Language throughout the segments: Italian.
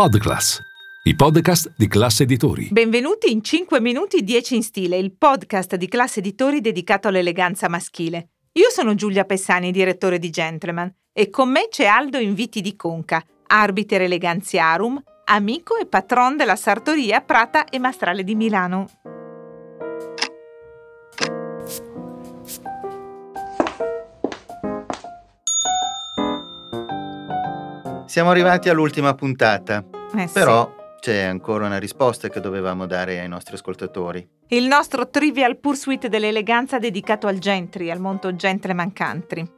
Podclass, i podcast di classe editori. Benvenuti in 5 minuti 10 in stile, il podcast di classe editori dedicato all'eleganza maschile. Io sono Giulia Pessani, direttore di Gentleman, e con me c'è Aldo Inviti di Conca, arbiter eleganziarum, amico e patron della sartoria Prata e Mastrale di Milano. Siamo arrivati all'ultima puntata, Eh sì. però c'è ancora una risposta che dovevamo dare ai nostri ascoltatori. Il nostro Trivial Pursuit dell'eleganza dedicato al gentry, al mondo gentleman country.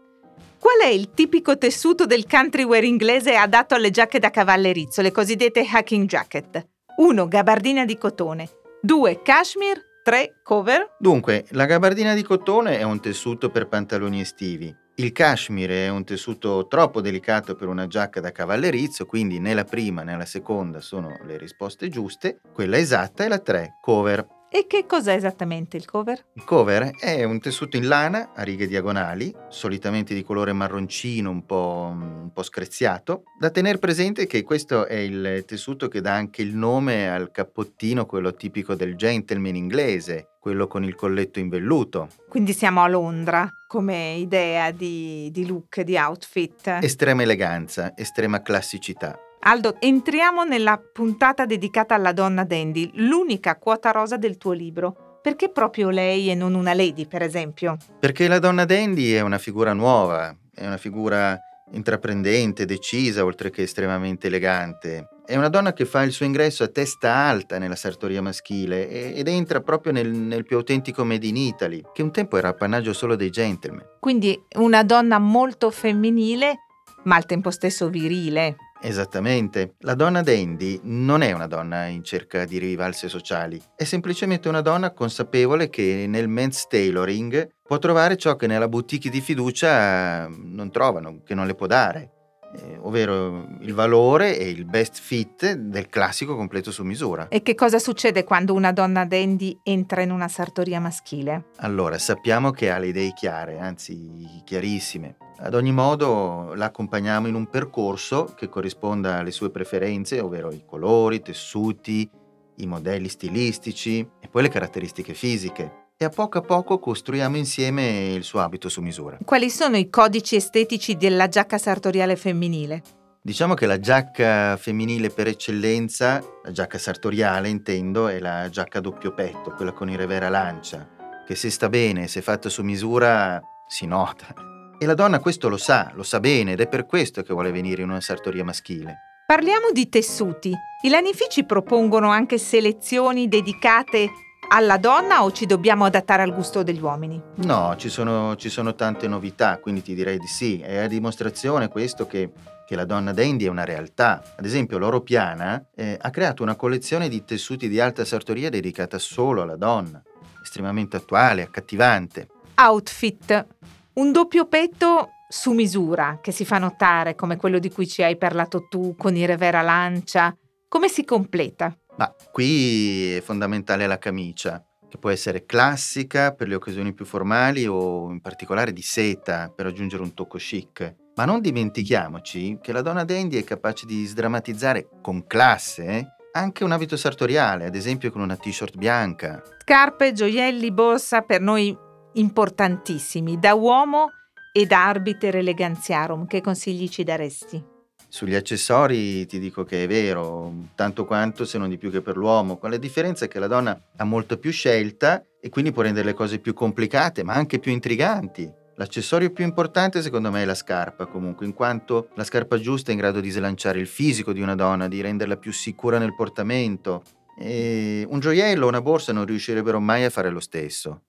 Qual è il tipico tessuto del country wear inglese adatto alle giacche da cavallerizzo, le cosiddette hacking jacket? 1. Gabardina di cotone. 2. Cashmere. 3. Cover. Dunque, la gabardina di cotone è un tessuto per pantaloni estivi. Il cashmere è un tessuto troppo delicato per una giacca da cavallerizzo, quindi né la prima né la seconda sono le risposte giuste. Quella esatta è la 3, cover. E che cos'è esattamente il cover? Il cover è un tessuto in lana a righe diagonali, solitamente di colore marroncino un po', un po' screziato. Da tenere presente che questo è il tessuto che dà anche il nome al cappottino, quello tipico del gentleman inglese, quello con il colletto in velluto. Quindi siamo a Londra come idea di, di look, di outfit. Estrema eleganza, estrema classicità. Aldo, entriamo nella puntata dedicata alla donna dandy, l'unica quota rosa del tuo libro. Perché proprio lei e non una lady, per esempio? Perché la donna dandy è una figura nuova, è una figura intraprendente, decisa, oltre che estremamente elegante. È una donna che fa il suo ingresso a testa alta nella sartoria maschile ed entra proprio nel, nel più autentico Made in Italy, che un tempo era appannaggio solo dei gentleman. Quindi una donna molto femminile, ma al tempo stesso virile. Esattamente. La donna dandy non è una donna in cerca di rivalse sociali, è semplicemente una donna consapevole che nel men's tailoring può trovare ciò che nella boutique di fiducia non trovano, che non le può dare, eh, ovvero il valore e il best fit del classico completo su misura. E che cosa succede quando una donna dandy entra in una sartoria maschile? Allora, sappiamo che ha le idee chiare, anzi chiarissime. Ad ogni modo la accompagniamo in un percorso che corrisponda alle sue preferenze, ovvero i colori, i tessuti, i modelli stilistici e poi le caratteristiche fisiche. E a poco a poco costruiamo insieme il suo abito su misura. Quali sono i codici estetici della giacca sartoriale femminile? Diciamo che la giacca femminile per eccellenza, la giacca sartoriale intendo, è la giacca a doppio petto, quella con il revera lancia, che se sta bene, se fatta su misura, si nota. E la donna questo lo sa, lo sa bene ed è per questo che vuole venire in una sartoria maschile. Parliamo di tessuti. I lanifici propongono anche selezioni dedicate alla donna o ci dobbiamo adattare al gusto degli uomini? No, ci sono, ci sono tante novità, quindi ti direi di sì. È a dimostrazione questo che, che la donna dandy è una realtà. Ad esempio, Loro Piana eh, ha creato una collezione di tessuti di alta sartoria dedicata solo alla donna, estremamente attuale, accattivante. Outfit. Un doppio petto su misura che si fa notare come quello di cui ci hai parlato tu con i revera lancia. Come si completa? Ma qui è fondamentale la camicia, che può essere classica per le occasioni più formali o in particolare di seta per aggiungere un tocco chic. Ma non dimentichiamoci che la donna dandy è capace di sdrammatizzare con classe anche un abito sartoriale, ad esempio con una t-shirt bianca. Scarpe, gioielli, borsa per noi importantissimi, da uomo e da arbiter eleganziarum. Che consigli ci daresti? Sugli accessori ti dico che è vero, tanto quanto se non di più che per l'uomo, con la differenza che la donna ha molta più scelta e quindi può rendere le cose più complicate, ma anche più intriganti. L'accessorio più importante secondo me è la scarpa comunque, in quanto la scarpa giusta è in grado di slanciare il fisico di una donna, di renderla più sicura nel portamento. E un gioiello o una borsa non riuscirebbero mai a fare lo stesso.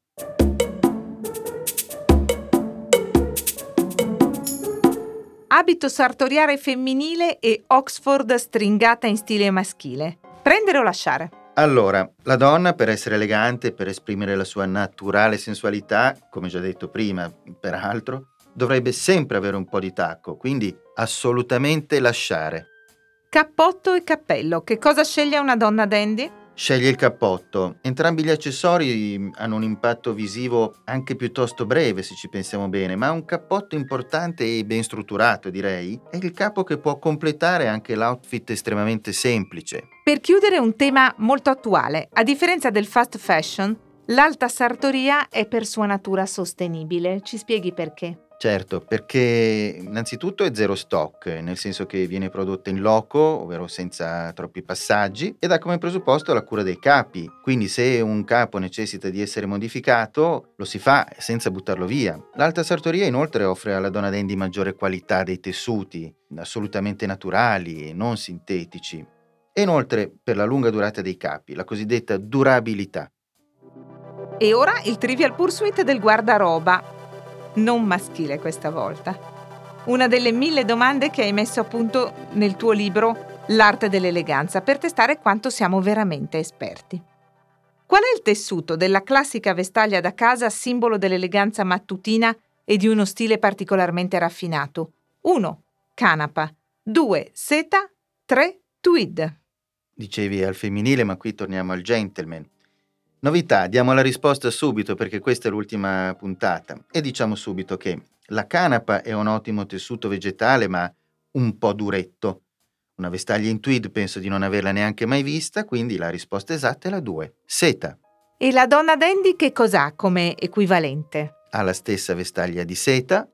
Abito sartoriale femminile e Oxford stringata in stile maschile. Prendere o lasciare? Allora, la donna per essere elegante, per esprimere la sua naturale sensualità, come già detto prima, peraltro, dovrebbe sempre avere un po' di tacco, quindi assolutamente lasciare. Cappotto e cappello. Che cosa sceglie una donna dandy? Sceglie il cappotto. Entrambi gli accessori hanno un impatto visivo anche piuttosto breve se ci pensiamo bene, ma un cappotto importante e ben strutturato direi è il capo che può completare anche l'outfit estremamente semplice. Per chiudere un tema molto attuale, a differenza del fast fashion, l'alta sartoria è per sua natura sostenibile. Ci spieghi perché? Certo, perché innanzitutto è zero stock, nel senso che viene prodotta in loco, ovvero senza troppi passaggi, ed ha come presupposto la cura dei capi. Quindi se un capo necessita di essere modificato, lo si fa senza buttarlo via. L'alta sartoria inoltre offre alla donna dandy maggiore qualità dei tessuti, assolutamente naturali e non sintetici. E inoltre per la lunga durata dei capi, la cosiddetta durabilità. E ora il Trivial Pursuit del guardaroba, non maschile questa volta. Una delle mille domande che hai messo a punto nel tuo libro L'arte dell'eleganza per testare quanto siamo veramente esperti. Qual è il tessuto della classica vestaglia da casa simbolo dell'eleganza mattutina e di uno stile particolarmente raffinato? 1. Canapa. 2. Seta. 3. Tweed. Dicevi al femminile, ma qui torniamo al gentleman. Novità, diamo la risposta subito perché questa è l'ultima puntata e diciamo subito che la canapa è un ottimo tessuto vegetale ma un po' duretto. Una vestaglia in tweed penso di non averla neanche mai vista, quindi la risposta esatta è la 2. Seta. E la donna dandy che cos'ha come equivalente? Ha la stessa vestaglia di seta,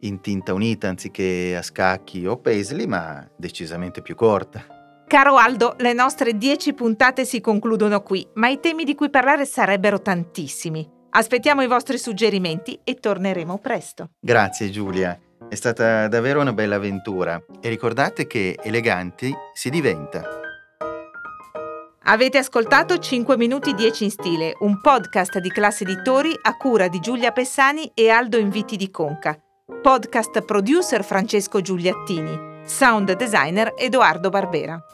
in tinta unita anziché a scacchi o paisley, ma decisamente più corta. Caro Aldo, le nostre dieci puntate si concludono qui, ma i temi di cui parlare sarebbero tantissimi. Aspettiamo i vostri suggerimenti e torneremo presto. Grazie Giulia, è stata davvero una bella avventura e ricordate che eleganti si diventa. Avete ascoltato 5 minuti 10 in stile, un podcast di classe editori a cura di Giulia Pessani e Aldo Inviti di Conca. Podcast producer Francesco Giuliattini, sound designer Edoardo Barbera.